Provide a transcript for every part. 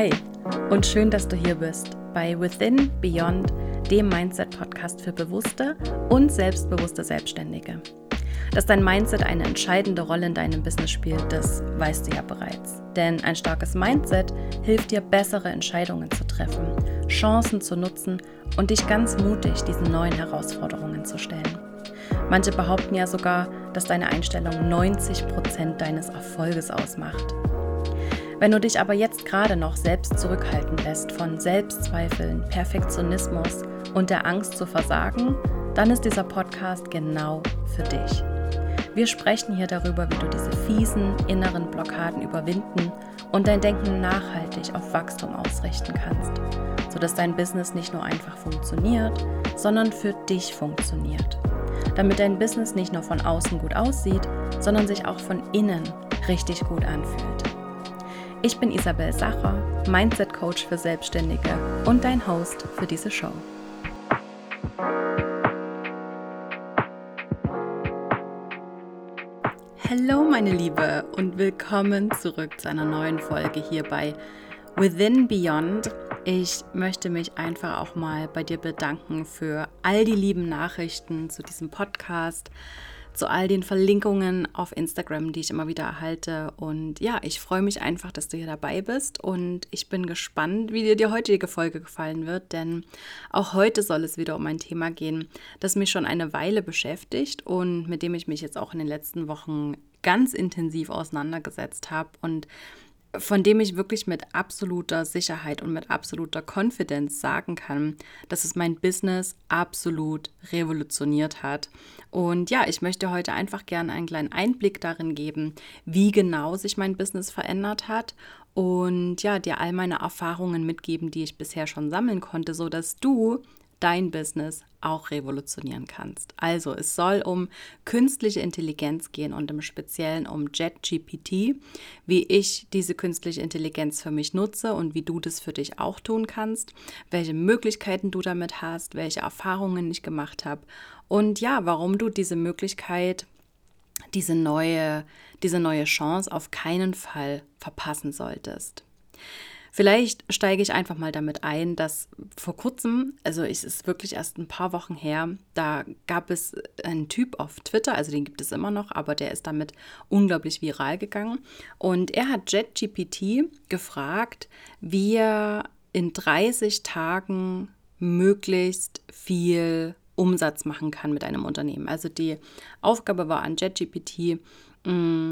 Hi und schön, dass du hier bist bei Within Beyond, dem Mindset-Podcast für bewusste und selbstbewusste Selbstständige. Dass dein Mindset eine entscheidende Rolle in deinem Business spielt, das weißt du ja bereits. Denn ein starkes Mindset hilft dir, bessere Entscheidungen zu treffen, Chancen zu nutzen und dich ganz mutig diesen neuen Herausforderungen zu stellen. Manche behaupten ja sogar, dass deine Einstellung 90 Prozent deines Erfolges ausmacht. Wenn du dich aber jetzt gerade noch selbst zurückhalten lässt von Selbstzweifeln, Perfektionismus und der Angst zu versagen, dann ist dieser Podcast genau für dich. Wir sprechen hier darüber, wie du diese fiesen inneren Blockaden überwinden und dein Denken nachhaltig auf Wachstum ausrichten kannst, sodass dein Business nicht nur einfach funktioniert, sondern für dich funktioniert. Damit dein Business nicht nur von außen gut aussieht, sondern sich auch von innen richtig gut anfühlt. Ich bin Isabel Sacher, Mindset Coach für Selbstständige und dein Host für diese Show. Hallo meine Liebe und willkommen zurück zu einer neuen Folge hier bei Within Beyond. Ich möchte mich einfach auch mal bei dir bedanken für all die lieben Nachrichten zu diesem Podcast zu all den Verlinkungen auf Instagram, die ich immer wieder erhalte. Und ja, ich freue mich einfach, dass du hier dabei bist. Und ich bin gespannt, wie dir die heutige Folge gefallen wird, denn auch heute soll es wieder um ein Thema gehen, das mich schon eine Weile beschäftigt und mit dem ich mich jetzt auch in den letzten Wochen ganz intensiv auseinandergesetzt habe. Und von dem ich wirklich mit absoluter Sicherheit und mit absoluter Confidence sagen kann, dass es mein Business absolut revolutioniert hat. Und ja, ich möchte heute einfach gerne einen kleinen Einblick darin geben, wie genau sich mein Business verändert hat und ja, dir all meine Erfahrungen mitgeben, die ich bisher schon sammeln konnte, so dass du dein Business auch revolutionieren kannst. Also es soll um künstliche Intelligenz gehen und im Speziellen um JetGPT, wie ich diese künstliche Intelligenz für mich nutze und wie du das für dich auch tun kannst, welche Möglichkeiten du damit hast, welche Erfahrungen ich gemacht habe und ja, warum du diese Möglichkeit diese neue, diese neue Chance auf keinen Fall verpassen solltest. Vielleicht steige ich einfach mal damit ein, dass vor kurzem, also es ist wirklich erst ein paar Wochen her, da gab es einen Typ auf Twitter, also den gibt es immer noch, aber der ist damit unglaublich viral gegangen. Und er hat JetGPT gefragt, wie er in 30 Tagen möglichst viel Umsatz machen kann mit einem Unternehmen. Also die Aufgabe war an JetGPT, mm,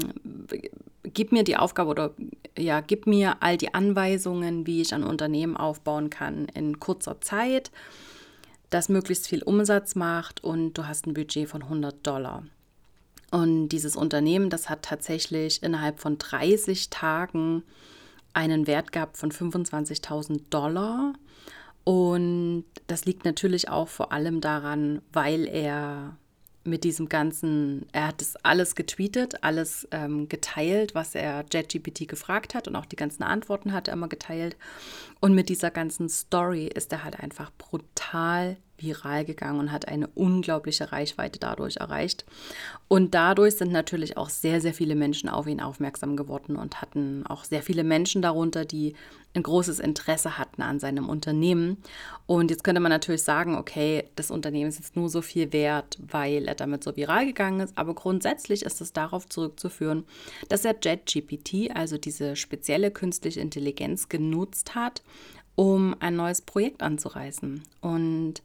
gib mir die Aufgabe oder ja, gib mir all die Anweisungen, wie ich ein Unternehmen aufbauen kann in kurzer Zeit, das möglichst viel Umsatz macht und du hast ein Budget von 100 Dollar. Und dieses Unternehmen, das hat tatsächlich innerhalb von 30 Tagen einen Wert gehabt von 25.000 Dollar. Und das liegt natürlich auch vor allem daran, weil er mit diesem ganzen, er hat das alles getweetet, alles ähm, geteilt, was er JetGPT gefragt hat und auch die ganzen Antworten hat er immer geteilt. Und mit dieser ganzen Story ist er halt einfach brutal viral gegangen und hat eine unglaubliche Reichweite dadurch erreicht. Und dadurch sind natürlich auch sehr, sehr viele Menschen auf ihn aufmerksam geworden und hatten auch sehr viele Menschen darunter, die ein großes Interesse hatten an seinem Unternehmen. Und jetzt könnte man natürlich sagen, okay, das Unternehmen ist jetzt nur so viel wert, weil er damit so viral gegangen ist. Aber grundsätzlich ist es darauf zurückzuführen, dass er JetGPT, also diese spezielle künstliche Intelligenz, genutzt hat, um ein neues Projekt anzureißen. Und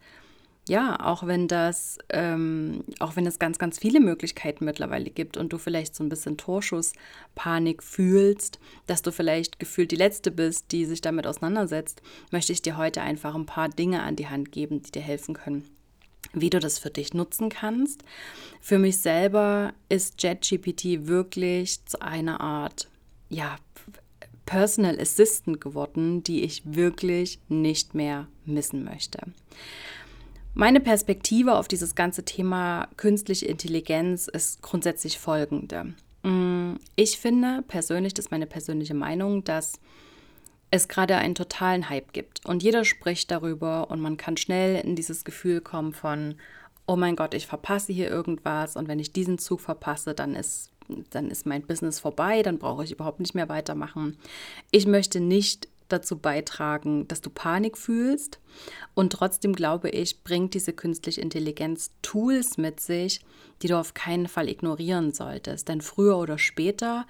ja, auch wenn das, ähm, auch wenn es ganz, ganz viele Möglichkeiten mittlerweile gibt und du vielleicht so ein bisschen Torschusspanik fühlst, dass du vielleicht gefühlt die Letzte bist, die sich damit auseinandersetzt, möchte ich dir heute einfach ein paar Dinge an die Hand geben, die dir helfen können wie du das für dich nutzen kannst. Für mich selber ist JetGPT wirklich zu einer Art, ja, Personal Assistant geworden, die ich wirklich nicht mehr missen möchte. Meine Perspektive auf dieses ganze Thema künstliche Intelligenz ist grundsätzlich folgende. Mm, ich finde persönlich, das ist meine persönliche Meinung, dass es gerade einen totalen Hype gibt und jeder spricht darüber und man kann schnell in dieses Gefühl kommen von, oh mein Gott, ich verpasse hier irgendwas und wenn ich diesen Zug verpasse, dann ist, dann ist mein Business vorbei, dann brauche ich überhaupt nicht mehr weitermachen. Ich möchte nicht dazu beitragen, dass du Panik fühlst. Und trotzdem glaube ich, bringt diese künstliche Intelligenz Tools mit sich, die du auf keinen Fall ignorieren solltest. Denn früher oder später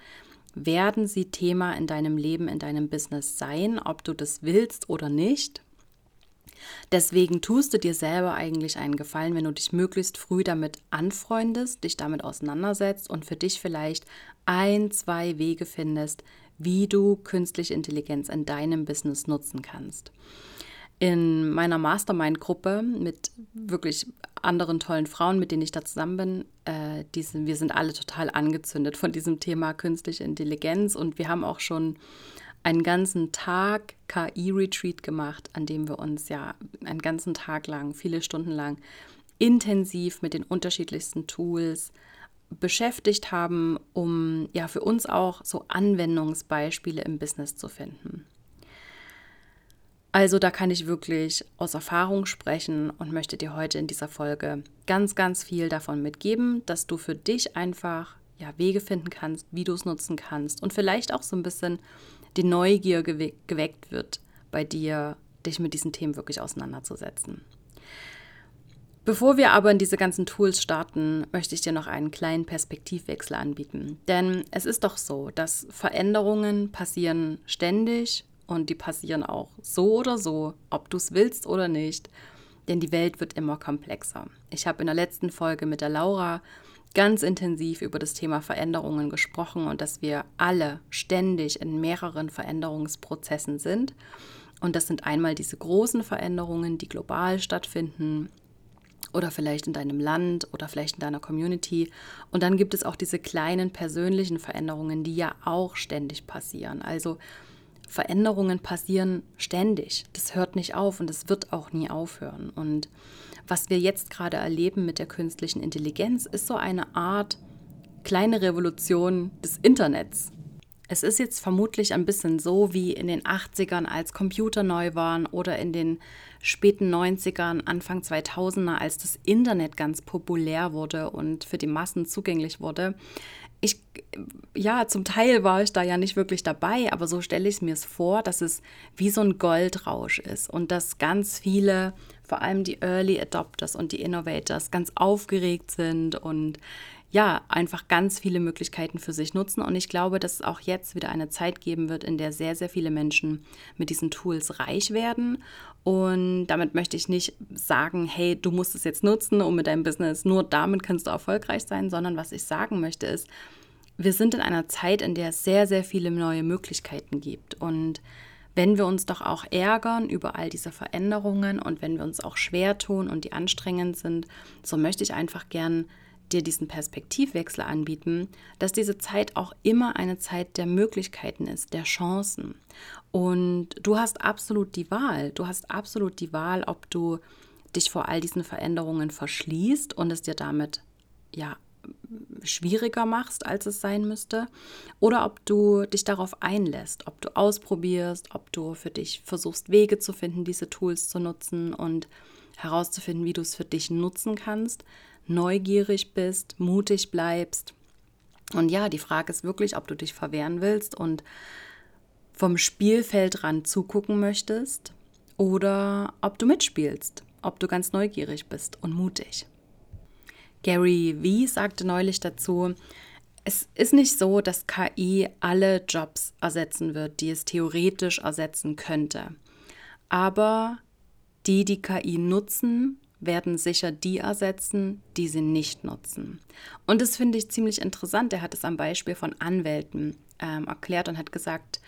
werden sie Thema in deinem Leben, in deinem Business sein, ob du das willst oder nicht. Deswegen tust du dir selber eigentlich einen Gefallen, wenn du dich möglichst früh damit anfreundest, dich damit auseinandersetzt und für dich vielleicht ein, zwei Wege findest, wie du künstliche Intelligenz in deinem Business nutzen kannst. In meiner Mastermind-Gruppe mit wirklich anderen tollen Frauen, mit denen ich da zusammen bin, äh, die wir sind alle total angezündet von diesem Thema künstliche Intelligenz und wir haben auch schon einen ganzen Tag KI-Retreat gemacht, an dem wir uns ja einen ganzen Tag lang, viele Stunden lang intensiv mit den unterschiedlichsten Tools beschäftigt haben, um ja für uns auch so Anwendungsbeispiele im Business zu finden. Also da kann ich wirklich aus Erfahrung sprechen und möchte dir heute in dieser Folge ganz, ganz viel davon mitgeben, dass du für dich einfach ja, Wege finden kannst, wie du es nutzen kannst und vielleicht auch so ein bisschen die Neugier gewe geweckt wird bei dir, dich mit diesen Themen wirklich auseinanderzusetzen. Bevor wir aber in diese ganzen Tools starten, möchte ich dir noch einen kleinen Perspektivwechsel anbieten. Denn es ist doch so, dass Veränderungen passieren ständig und die passieren auch so oder so, ob du es willst oder nicht. Denn die Welt wird immer komplexer. Ich habe in der letzten Folge mit der Laura ganz intensiv über das Thema Veränderungen gesprochen und dass wir alle ständig in mehreren Veränderungsprozessen sind. Und das sind einmal diese großen Veränderungen, die global stattfinden oder vielleicht in deinem Land oder vielleicht in deiner Community. Und dann gibt es auch diese kleinen persönlichen Veränderungen, die ja auch ständig passieren. Also Veränderungen passieren ständig. Das hört nicht auf und es wird auch nie aufhören. Und was wir jetzt gerade erleben mit der künstlichen Intelligenz, ist so eine Art kleine Revolution des Internets. Es ist jetzt vermutlich ein bisschen so wie in den 80ern, als Computer neu waren oder in den späten 90ern, Anfang 2000er, als das Internet ganz populär wurde und für die Massen zugänglich wurde. Ich, ja, zum Teil war ich da ja nicht wirklich dabei, aber so stelle ich es mir vor, dass es wie so ein Goldrausch ist und dass ganz viele vor allem die Early Adopters und die Innovators ganz aufgeregt sind und ja, einfach ganz viele Möglichkeiten für sich nutzen. Und ich glaube, dass es auch jetzt wieder eine Zeit geben wird, in der sehr, sehr viele Menschen mit diesen Tools reich werden. Und damit möchte ich nicht sagen, hey, du musst es jetzt nutzen, um mit deinem Business, nur damit kannst du erfolgreich sein, sondern was ich sagen möchte ist, wir sind in einer Zeit, in der es sehr, sehr viele neue Möglichkeiten gibt. Und wenn wir uns doch auch ärgern über all diese Veränderungen und wenn wir uns auch schwer tun und die anstrengend sind, so möchte ich einfach gern dir diesen Perspektivwechsel anbieten, dass diese Zeit auch immer eine Zeit der Möglichkeiten ist, der Chancen. Und du hast absolut die Wahl. Du hast absolut die Wahl, ob du dich vor all diesen Veränderungen verschließt und es dir damit ja schwieriger machst, als es sein müsste, oder ob du dich darauf einlässt, ob du ausprobierst, ob du für dich versuchst, Wege zu finden, diese Tools zu nutzen und herauszufinden, wie du es für dich nutzen kannst, neugierig bist, mutig bleibst. Und ja, die Frage ist wirklich, ob du dich verwehren willst und vom Spielfeldrand zugucken möchtest oder ob du mitspielst, ob du ganz neugierig bist und mutig. Gary Vee sagte neulich dazu, es ist nicht so, dass KI alle Jobs ersetzen wird, die es theoretisch ersetzen könnte. Aber die, die KI nutzen, werden sicher die ersetzen, die sie nicht nutzen. Und das finde ich ziemlich interessant. Er hat es am Beispiel von Anwälten ähm, erklärt und hat gesagt,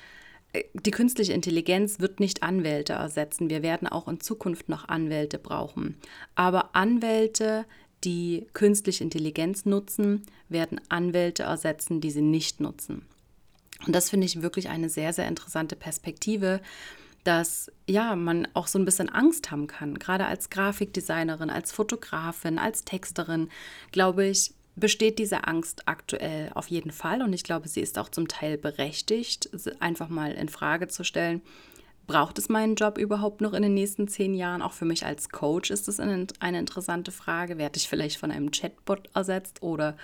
äh, die künstliche Intelligenz wird nicht Anwälte ersetzen. Wir werden auch in Zukunft noch Anwälte brauchen. Aber Anwälte, die künstliche Intelligenz nutzen, werden Anwälte ersetzen, die sie nicht nutzen. Und das finde ich wirklich eine sehr, sehr interessante Perspektive, dass ja, man auch so ein bisschen Angst haben kann. Gerade als Grafikdesignerin, als Fotografin, als Texterin, glaube ich, besteht diese Angst aktuell auf jeden Fall. Und ich glaube, sie ist auch zum Teil berechtigt, einfach mal in Frage zu stellen, Braucht es meinen Job überhaupt noch in den nächsten zehn Jahren? Auch für mich als Coach ist es eine, interessante Frage. Werde ich vielleicht von einem Chatbot ersetzt oder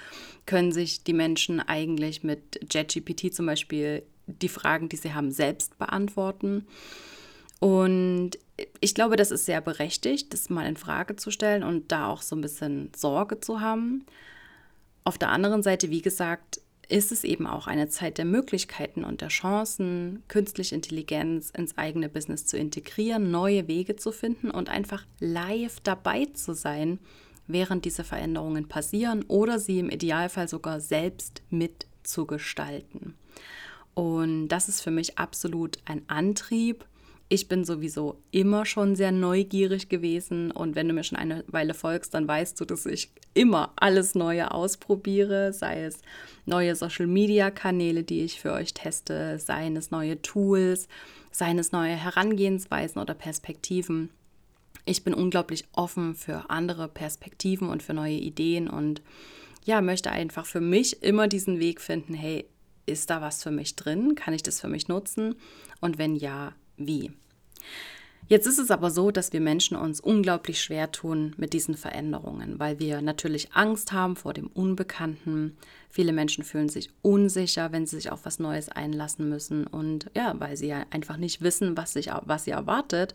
können sich die Menschen eigentlich mit JetGPT zum Beispiel die Fragen, die sie haben, selbst beantworten. Und ich glaube, das ist sehr berechtigt, das mal in Frage zu stellen und da auch so ein bisschen Sorge zu haben. Auf der anderen Seite, wie gesagt, ist es eben auch eine Zeit der Möglichkeiten und der Chancen, künstliche Intelligenz ins eigene Business zu integrieren, neue Wege zu finden und einfach live dabei zu sein, während diese Veränderungen passieren oder sie im Idealfall sogar selbst mitzugestalten. Und das ist für mich absolut ein Antrieb, ich bin sowieso immer schon sehr neugierig gewesen und wenn du mir schon eine Weile folgst, dann weißt du, dass ich immer alles Neue ausprobiere, sei es neue Social-Media-Kanäle, die ich für euch teste, seien es neue Tools, seien es neue Herangehensweisen oder Perspektiven. Ich bin unglaublich offen für andere Perspektiven und für neue Ideen und ja, möchte einfach für mich immer diesen Weg finden, hey, ist da was für mich drin? Kann ich das für mich nutzen? Und wenn ja, wie. Jetzt ist es aber so, dass wir Menschen uns unglaublich schwer tun mit diesen Veränderungen, weil wir natürlich Angst haben vor dem Unbekannten. Viele Menschen fühlen sich unsicher, wenn sie sich auf was Neues einlassen müssen und ja, weil sie ja einfach nicht wissen, was, sich, was sie erwartet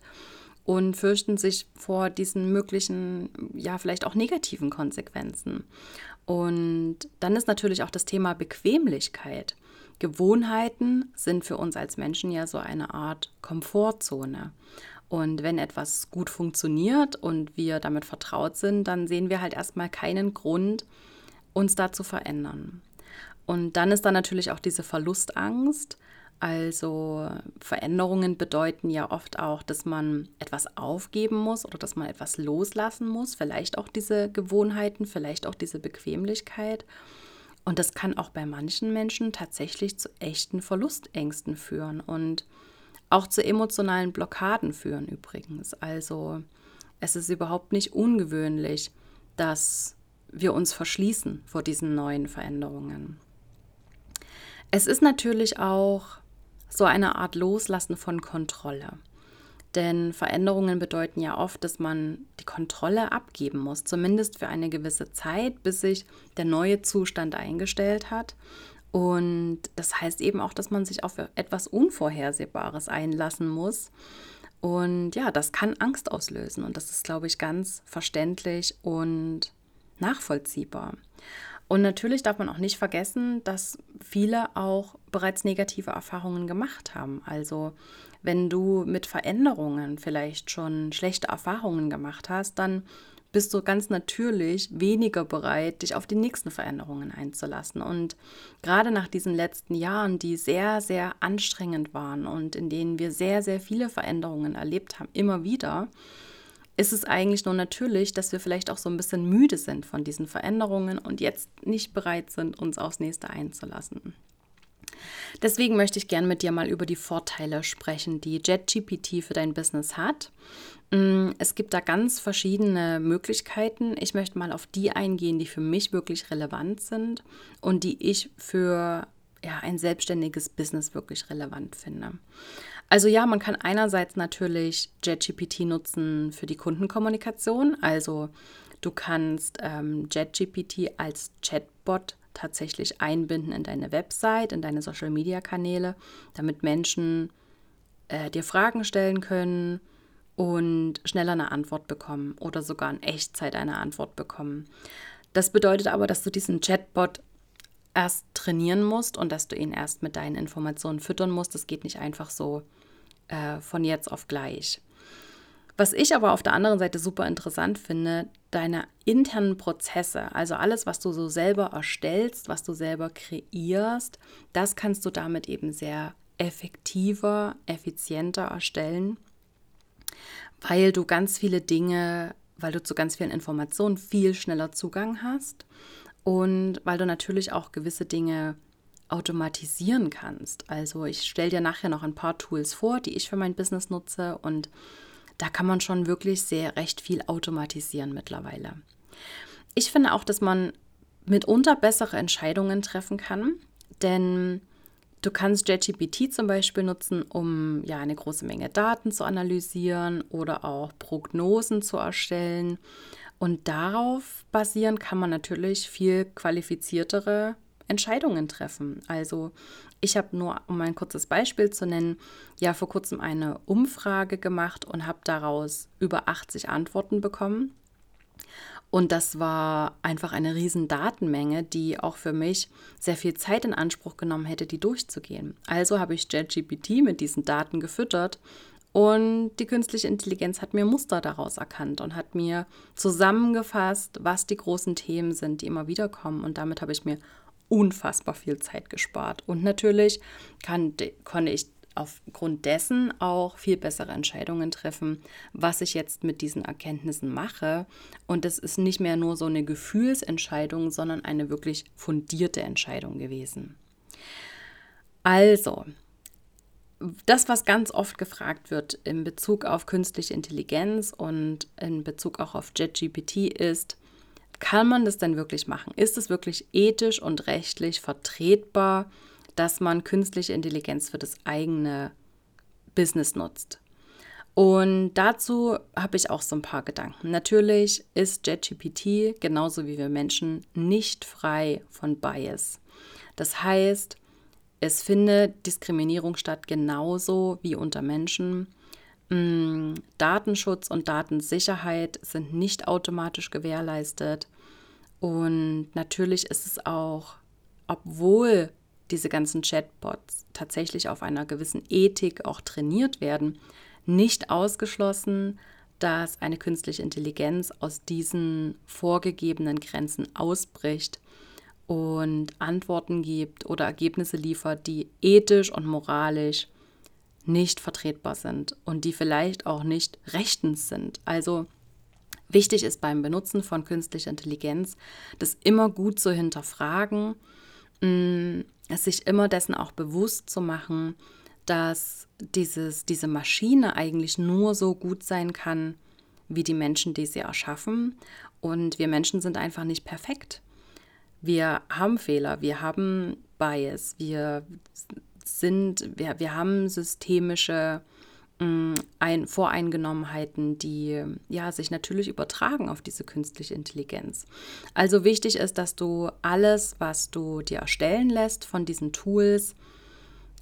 und fürchten sich vor diesen möglichen, ja, vielleicht auch negativen Konsequenzen. Und dann ist natürlich auch das Thema Bequemlichkeit. Gewohnheiten sind für uns als Menschen ja so eine Art Komfortzone. Und wenn etwas gut funktioniert und wir damit vertraut sind, dann sehen wir halt erstmal keinen Grund, uns da zu verändern. Und dann ist da natürlich auch diese Verlustangst. Also Veränderungen bedeuten ja oft auch, dass man etwas aufgeben muss oder dass man etwas loslassen muss. Vielleicht auch diese Gewohnheiten, vielleicht auch diese Bequemlichkeit. Und das kann auch bei manchen Menschen tatsächlich zu echten Verlustängsten führen und auch zu emotionalen Blockaden führen übrigens. Also es ist überhaupt nicht ungewöhnlich, dass wir uns verschließen vor diesen neuen Veränderungen. Es ist natürlich auch so eine Art Loslassen von Kontrolle. Denn Veränderungen bedeuten ja oft, dass man die Kontrolle abgeben muss, zumindest für eine gewisse Zeit, bis sich der neue Zustand eingestellt hat. Und das heißt eben auch, dass man sich auf etwas Unvorhersehbares einlassen muss. Und ja, das kann Angst auslösen. Und das ist, glaube ich, ganz verständlich und nachvollziehbar. Und natürlich darf man auch nicht vergessen, dass viele auch bereits negative Erfahrungen gemacht haben. Also wenn du mit Veränderungen vielleicht schon schlechte Erfahrungen gemacht hast, dann bist du ganz natürlich weniger bereit, dich auf die nächsten Veränderungen einzulassen. Und gerade nach diesen letzten Jahren, die sehr, sehr anstrengend waren und in denen wir sehr, sehr viele Veränderungen erlebt haben, immer wieder, ist es eigentlich nur natürlich, dass wir vielleicht auch so ein bisschen müde sind von diesen Veränderungen und jetzt nicht bereit sind, uns aufs nächste einzulassen. Deswegen möchte ich gerne mit dir mal über die Vorteile sprechen, die JetGPT für dein Business hat. Mm, es gibt da ganz verschiedene Möglichkeiten. Ich möchte mal auf die eingehen, die für mich wirklich relevant sind und die ich für ja, ein selbstständiges Business wirklich relevant finde. Also ja, man kann einerseits natürlich JetGPT nutzen für die Kundenkommunikation. Also du kannst ähm, JetGPT als Chatbot tatsächlich einbinden in deine Website, in deine Social-Media-Kanäle, damit Menschen äh, dir Fragen stellen können und schneller eine Antwort bekommen oder sogar in Echtzeit eine Antwort bekommen. Das bedeutet aber, dass du diesen Chatbot erst trainieren musst und dass du ihn erst mit deinen Informationen füttern musst. Das geht nicht einfach so äh, von jetzt auf gleich. Was ich aber auf der anderen Seite super interessant finde, deine internen Prozesse, also alles, was du so selber erstellst, was du selber kreierst, das kannst du damit eben sehr effektiver, effizienter erstellen, weil du ganz viele Dinge, weil du zu ganz vielen Informationen viel schneller Zugang hast und weil du natürlich auch gewisse Dinge automatisieren kannst. Also ich stelle dir nachher noch ein paar Tools vor, die ich für mein Business nutze und da kann man schon wirklich sehr recht viel automatisieren mittlerweile. Ich finde auch, dass man mitunter bessere Entscheidungen treffen kann, denn du kannst JGPT zum Beispiel nutzen, um ja eine große Menge Daten zu analysieren oder auch Prognosen zu erstellen. Und darauf basieren kann man natürlich viel qualifiziertere Entscheidungen treffen. Also ich habe nur, um ein kurzes Beispiel zu nennen, ja vor kurzem eine Umfrage gemacht und habe daraus über 80 Antworten bekommen. Und das war einfach eine riesen Datenmenge, die auch für mich sehr viel Zeit in Anspruch genommen hätte, die durchzugehen. Also habe ich JetGPT mit diesen Daten gefüttert und die künstliche Intelligenz hat mir Muster daraus erkannt und hat mir zusammengefasst, was die großen Themen sind, die immer wieder kommen. Und damit habe ich mir unfassbar viel Zeit gespart. Und natürlich kann, konnte ich aufgrund dessen auch viel bessere Entscheidungen treffen, was ich jetzt mit diesen Erkenntnissen mache. Und das ist nicht mehr nur so eine Gefühlsentscheidung, sondern eine wirklich fundierte Entscheidung gewesen. Also, das, was ganz oft gefragt wird in Bezug auf künstliche Intelligenz und in Bezug auch auf JetGPT ist, kann man das denn wirklich machen? Ist es wirklich ethisch und rechtlich vertretbar, dass man künstliche Intelligenz für das eigene Business nutzt? Und dazu habe ich auch so ein paar Gedanken. Natürlich ist JetGPT genauso wie wir Menschen nicht frei von Bias. Das heißt, es findet Diskriminierung statt, genauso wie unter Menschen. Mm, Datenschutz und Datensicherheit sind nicht automatisch gewährleistet. Und natürlich ist es auch, obwohl diese ganzen Chatbots tatsächlich auf einer gewissen Ethik auch trainiert werden, nicht ausgeschlossen, dass eine künstliche Intelligenz aus diesen vorgegebenen Grenzen ausbricht und Antworten gibt oder Ergebnisse liefert, die ethisch und moralisch nicht vertretbar sind und die vielleicht auch nicht rechtens sind. Also wichtig ist beim Benutzen von künstlicher Intelligenz, das immer gut zu hinterfragen, mm, sich immer dessen auch bewusst zu machen, dass dieses, diese Maschine eigentlich nur so gut sein kann, wie die Menschen, die sie erschaffen. Und wir Menschen sind einfach nicht perfekt. Wir haben Fehler, wir haben Bias, wir sind, wir, wir haben systemische mm, ein, Voreingenommenheiten, die ja sich natürlich übertragen auf diese künstliche Intelligenz. Also wichtig ist, dass du alles, was du dir erstellen lässt von diesen Tools,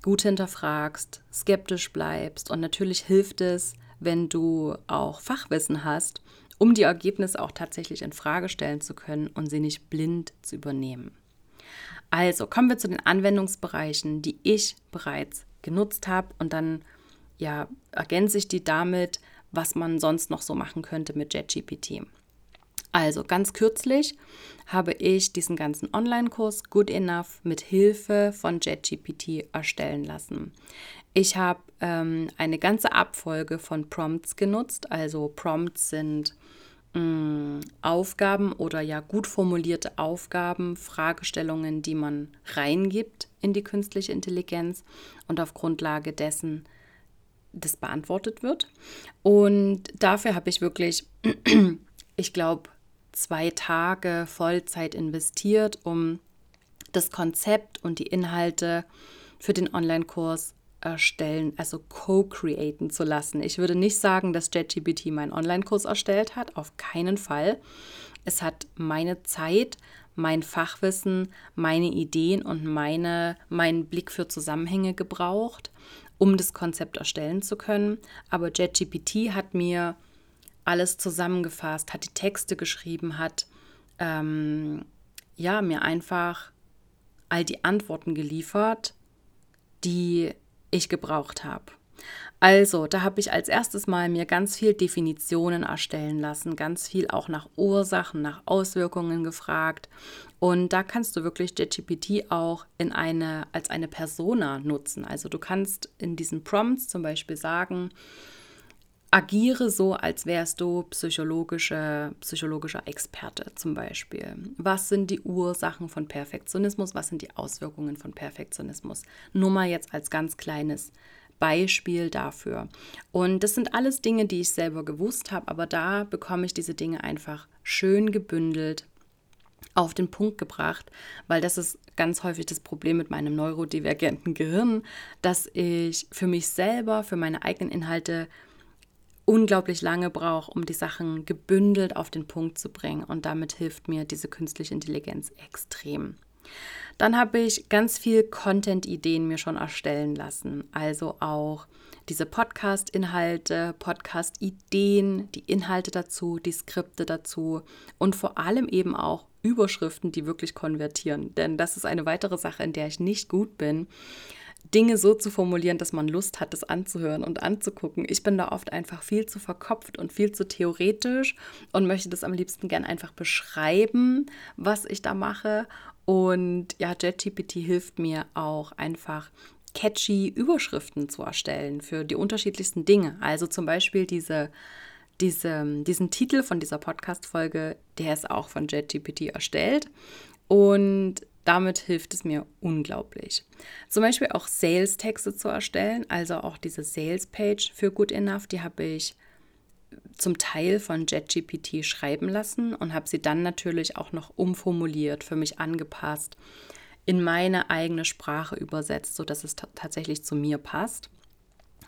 gut hinterfragst, skeptisch bleibst und natürlich hilft es, wenn du auch Fachwissen hast um die Ergebnisse auch tatsächlich in Frage stellen zu können und sie nicht blind zu übernehmen. Also kommen wir zu den Anwendungsbereichen, die ich bereits genutzt habe und dann ja, ergänze ich die damit, was man sonst noch so machen könnte mit JetGPT. Also ganz kürzlich habe ich diesen ganzen Online-Kurs Good Enough mit Hilfe von JetGPT erstellen lassen. Ich habe ähm, eine ganze Abfolge von Prompts genutzt. Also Prompts sind mm, Aufgaben oder ja gut formulierte Aufgaben, Fragestellungen, die man reingibt in die künstliche Intelligenz und auf Grundlage dessen das beantwortet wird. Und dafür habe ich wirklich, ich glaube, zwei Tage Vollzeit investiert, um das Konzept und die Inhalte für den Online-Kurs erstellen, also co-createn zu lassen. Ich würde nicht sagen, dass JetGPT meinen Online-Kurs erstellt hat, auf keinen Fall. Es hat meine Zeit, mein Fachwissen, meine Ideen und meine, meinen Blick für Zusammenhänge gebraucht, um das Konzept erstellen zu können. Aber JetGPT hat mir alles zusammengefasst, hat die Texte geschrieben, hat ähm, ja mir einfach all die Antworten geliefert, die ich gebraucht habe. Also, da habe ich als erstes mal mir ganz viel Definitionen erstellen lassen, ganz viel auch nach Ursachen, nach Auswirkungen gefragt. Und da kannst du wirklich JetGPT auch in eine, als eine Persona nutzen. Also du kannst in diesen Prompts zum Beispiel sagen, agiere so, als wärst du psychologische, psychologischer Experte zum Beispiel. Was sind die Ursachen von Perfektionismus? Was sind die Auswirkungen von Perfektionismus? Nur mal jetzt als ganz kleines Beispiel dafür. Und das sind alles Dinge, die ich selber gewusst habe, aber da bekomme ich diese Dinge einfach schön gebündelt auf den Punkt gebracht, weil das ist ganz häufig das Problem mit meinem neurodivergenten Gehirn, dass ich für mich selber, für meine eigenen Inhalte unglaublich lange brauche, um die Sachen gebündelt auf den Punkt zu bringen. Und damit hilft mir diese künstliche Intelligenz extrem. Dann habe ich ganz viel Content-Ideen mir schon erstellen lassen. Also auch diese Podcast-Inhalte, Podcast-Ideen, die Inhalte dazu, die Skripte dazu und vor allem eben auch Überschriften, die wirklich konvertieren. Denn das ist eine weitere Sache, in der ich nicht gut bin. Dinge so zu formulieren, dass man Lust hat, das anzuhören und anzugucken. Ich bin da oft einfach viel zu verkopft und viel zu theoretisch und möchte das am liebsten gern einfach beschreiben, was ich da mache. Und ja, JetGPT hilft mir auch einfach catchy Überschriften zu erstellen für die unterschiedlichsten Dinge. Also zum Beispiel diese, diese, diesen Titel von dieser Podcast-Folge, der ist auch von JetGPT erstellt. Und damit hilft es mir unglaublich. Zum Beispiel auch Sales-Texte zu erstellen, also auch diese Sales-Page für Good Enough, die habe ich zum Teil von JetGPT schreiben lassen und habe sie dann natürlich auch noch umformuliert, für mich angepasst, in meine eigene Sprache übersetzt, sodass es tatsächlich zu mir passt.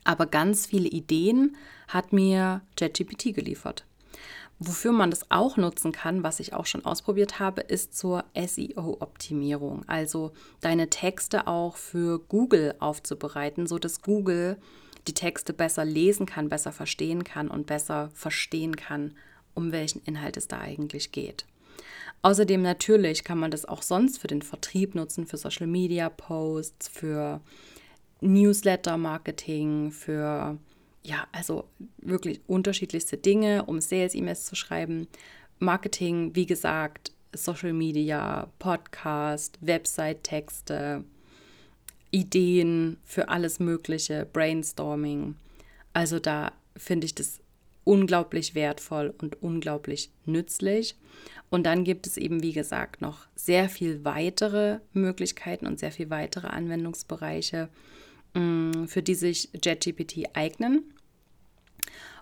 Aber ganz viele Ideen hat mir JetGPT geliefert. Wofür man das auch nutzen kann, was ich auch schon ausprobiert habe, ist zur SEO-Optimierung. Also deine Texte auch für Google aufzubereiten, sodass Google die Texte besser lesen kann, besser verstehen kann und besser verstehen kann, um welchen Inhalt es da eigentlich geht. Außerdem natürlich kann man das auch sonst für den Vertrieb nutzen, für Social Media Posts, für Newsletter Marketing, für ja, also wirklich unterschiedlichste Dinge, um Sales-E-Mails zu schreiben. Marketing, wie gesagt, Social Media, Podcast, Website-Texte, Ideen für alles Mögliche, Brainstorming. Also da finde ich das unglaublich wertvoll und unglaublich nützlich. Und dann gibt es eben, wie gesagt, noch sehr viel weitere Möglichkeiten und sehr viel weitere Anwendungsbereiche, für die sich JetGPT eignen.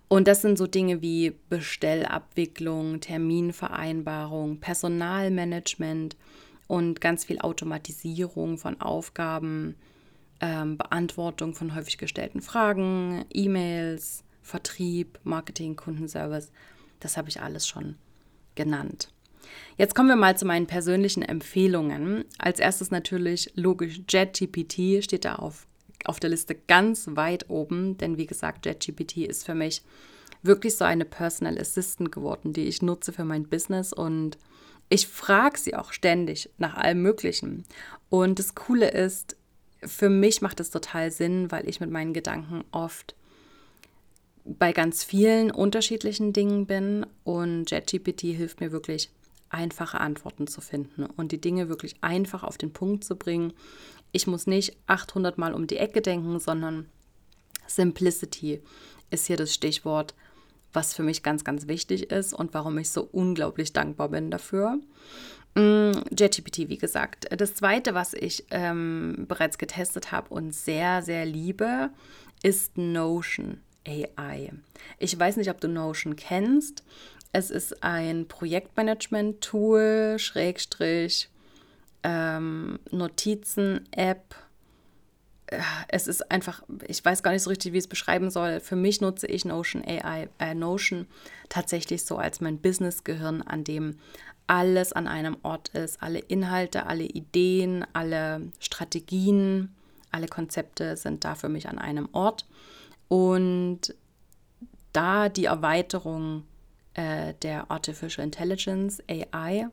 Und das sind so Dinge wie Bestellabwicklung, Terminvereinbarung, Personalmanagement und ganz viel Automatisierung von Aufgaben, ähm, Beantwortung von häufig gestellten Fragen, E-Mails, Vertrieb, Marketing, Kundenservice. Das habe ich alles schon genannt. Jetzt kommen wir mal zu meinen persönlichen Empfehlungen. Als erstes natürlich logisch JetGPT steht da auf auf der Liste ganz weit oben, denn wie gesagt, JetGPT ist für mich wirklich so eine Personal Assistant geworden, die ich nutze für mein Business und ich frage sie auch ständig nach allem Möglichen. Und das Coole ist, für mich macht es total Sinn, weil ich mit meinen Gedanken oft bei ganz vielen unterschiedlichen Dingen bin und JetGPT hilft mir wirklich einfache Antworten zu finden und die Dinge wirklich einfach auf den Punkt zu bringen, ich muss nicht 800 Mal um die Ecke denken, sondern Simplicity ist hier das Stichwort, was für mich ganz, ganz wichtig ist und warum ich so unglaublich dankbar bin dafür. Mm, JetGPT, wie gesagt. Das zweite, was ich ähm, bereits getestet habe und sehr, sehr liebe, ist Notion AI. Ich weiß nicht, ob du Notion kennst. Es ist ein Projektmanagement-Tool, Schrägstrich, ähm, Notizen-App. Es ist einfach, ich weiß gar nicht so richtig, wie ich es beschreiben soll. Für mich nutze ich Notion AI, äh, Notion tatsächlich so als mein Business-Gehirn, an dem alles an einem Ort ist. Alle Inhalte, alle Ideen, alle Strategien, alle Konzepte sind da für mich an einem Ort. Und da die Erweiterung äh, der Artificial Intelligence, AI,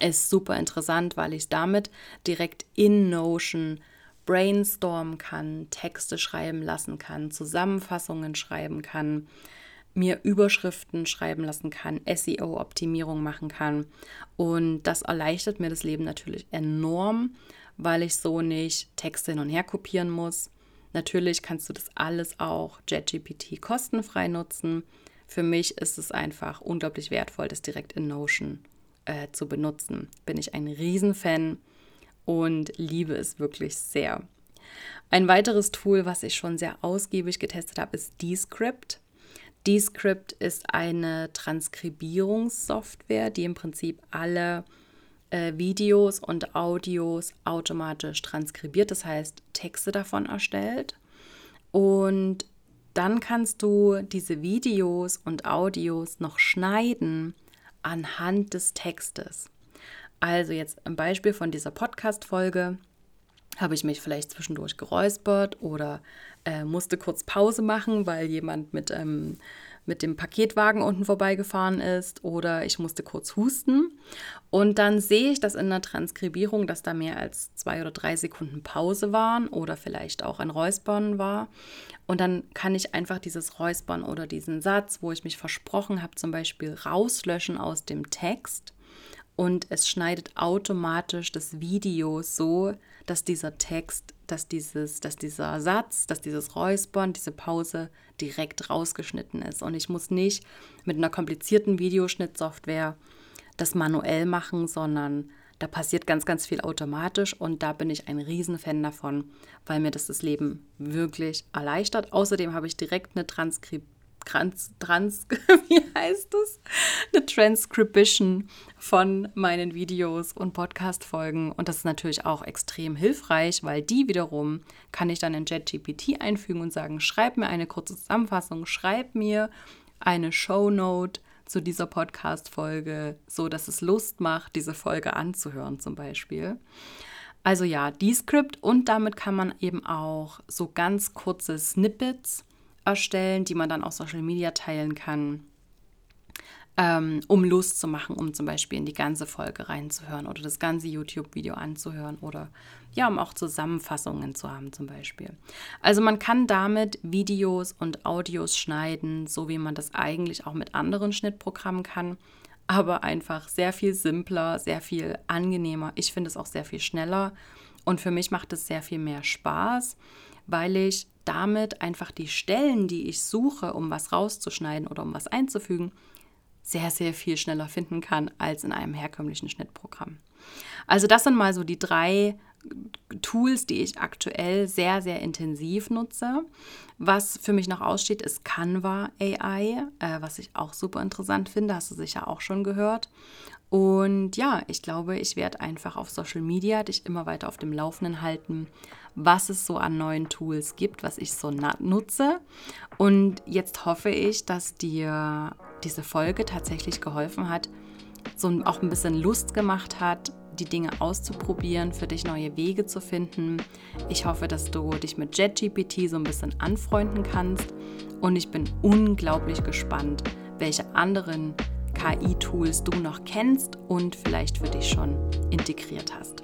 ist super interessant, weil ich damit direkt in Notion brainstormen kann, Texte schreiben lassen kann, Zusammenfassungen schreiben kann, mir Überschriften schreiben lassen kann, SEO-Optimierung machen kann. Und das erleichtert mir das Leben natürlich enorm, weil ich so nicht Texte hin und her kopieren muss. Natürlich kannst du das alles auch JetGPT kostenfrei nutzen. Für mich ist es einfach unglaublich wertvoll, das direkt in Notion äh, zu benutzen. Bin ich ein Riesenfan und liebe es wirklich sehr. Ein weiteres Tool, was ich schon sehr ausgiebig getestet habe, ist Descript. Descript ist eine Transkribierungssoftware, die im Prinzip alle äh, Videos und Audios automatisch transkribiert, das heißt Texte davon erstellt. Und dann kannst du diese Videos und Audios noch schneiden anhand des Textes. Also jetzt ein Beispiel von dieser Podcast-Folge habe ich mich vielleicht zwischendurch geräuspert oder äh, musste kurz Pause machen, weil jemand mit, ähm, mit dem Paketwagen unten vorbeigefahren ist oder ich musste kurz husten. Und dann sehe ich das in der Transkribierung, dass da mehr als zwei oder drei Sekunden Pause waren oder vielleicht auch ein Räuspern war. Und dann kann ich einfach dieses Räuspern oder diesen Satz, wo ich mich versprochen habe, zum Beispiel rauslöschen aus dem Text und es schneidet automatisch das Video so, dass dieser Text, dass, dieses, dass dieser Satz, dass dieses Räuspern, diese Pause direkt rausgeschnitten ist. Und ich muss nicht mit einer komplizierten Videoschnittsoftware das manuell machen, sondern da passiert ganz, ganz viel automatisch und da bin ich ein Riesenfan davon, weil mir das das Leben wirklich erleichtert. Außerdem habe ich direkt eine Transkription Trans, Trans wie heißt es? Eine Transcription von meinen Videos und Podcast-Folgen. Und das ist natürlich auch extrem hilfreich, weil die wiederum kann ich dann in JetGPT einfügen und sagen, schreib mir eine kurze Zusammenfassung, schreib mir eine Shownote zu dieser Podcast-Folge, so dass es Lust macht, diese Folge anzuhören zum Beispiel. Also ja, die Script und damit kann man eben auch so ganz kurze Snippets erstellen, die man dann auf Social Media teilen kann, ähm, um Lust zu machen, um zum Beispiel in die ganze Folge reinzuhören oder das ganze YouTube-Video anzuhören oder ja, um auch Zusammenfassungen zu haben zum Beispiel. Also man kann damit Videos und Audios schneiden, so wie man das eigentlich auch mit anderen Schnittprogrammen kann, aber einfach sehr viel simpler, sehr viel angenehmer. Ich finde es auch sehr viel schneller und für mich macht es sehr viel mehr Spaß, weil ich damit einfach die Stellen, die ich suche, um was rauszuschneiden oder um was einzufügen, sehr, sehr viel schneller finden kann als in einem herkömmlichen Schnittprogramm. Also das sind mal so die drei Tools, die ich aktuell sehr, sehr intensiv nutze. Was für mich noch aussteht, ist Canva AI, äh, was ich auch super interessant finde, hast du sicher auch schon gehört. Und ja, ich glaube, ich werde einfach auf Social Media dich immer weiter auf dem Laufenden halten, was es so an neuen Tools gibt, was ich so nutze. Und jetzt hoffe ich, dass dir diese Folge tatsächlich geholfen hat, so auch ein bisschen Lust gemacht hat, die Dinge auszuprobieren, für dich neue Wege zu finden. Ich hoffe, dass du dich mit JetGPT so ein bisschen anfreunden kannst. Und ich bin unglaublich gespannt, welche anderen KI-Tools du noch kennst und vielleicht für dich schon integriert hast.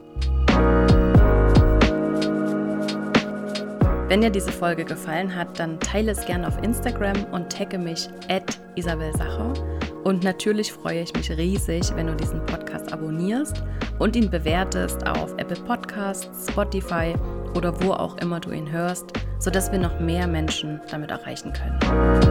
Wenn dir diese Folge gefallen hat, dann teile es gerne auf Instagram und tagge mich at Isabel Sacher. Und natürlich freue ich mich riesig, wenn du diesen Podcast abonnierst und ihn bewertest auf Apple Podcasts, Spotify oder wo auch immer du ihn hörst, sodass wir noch mehr Menschen damit erreichen können.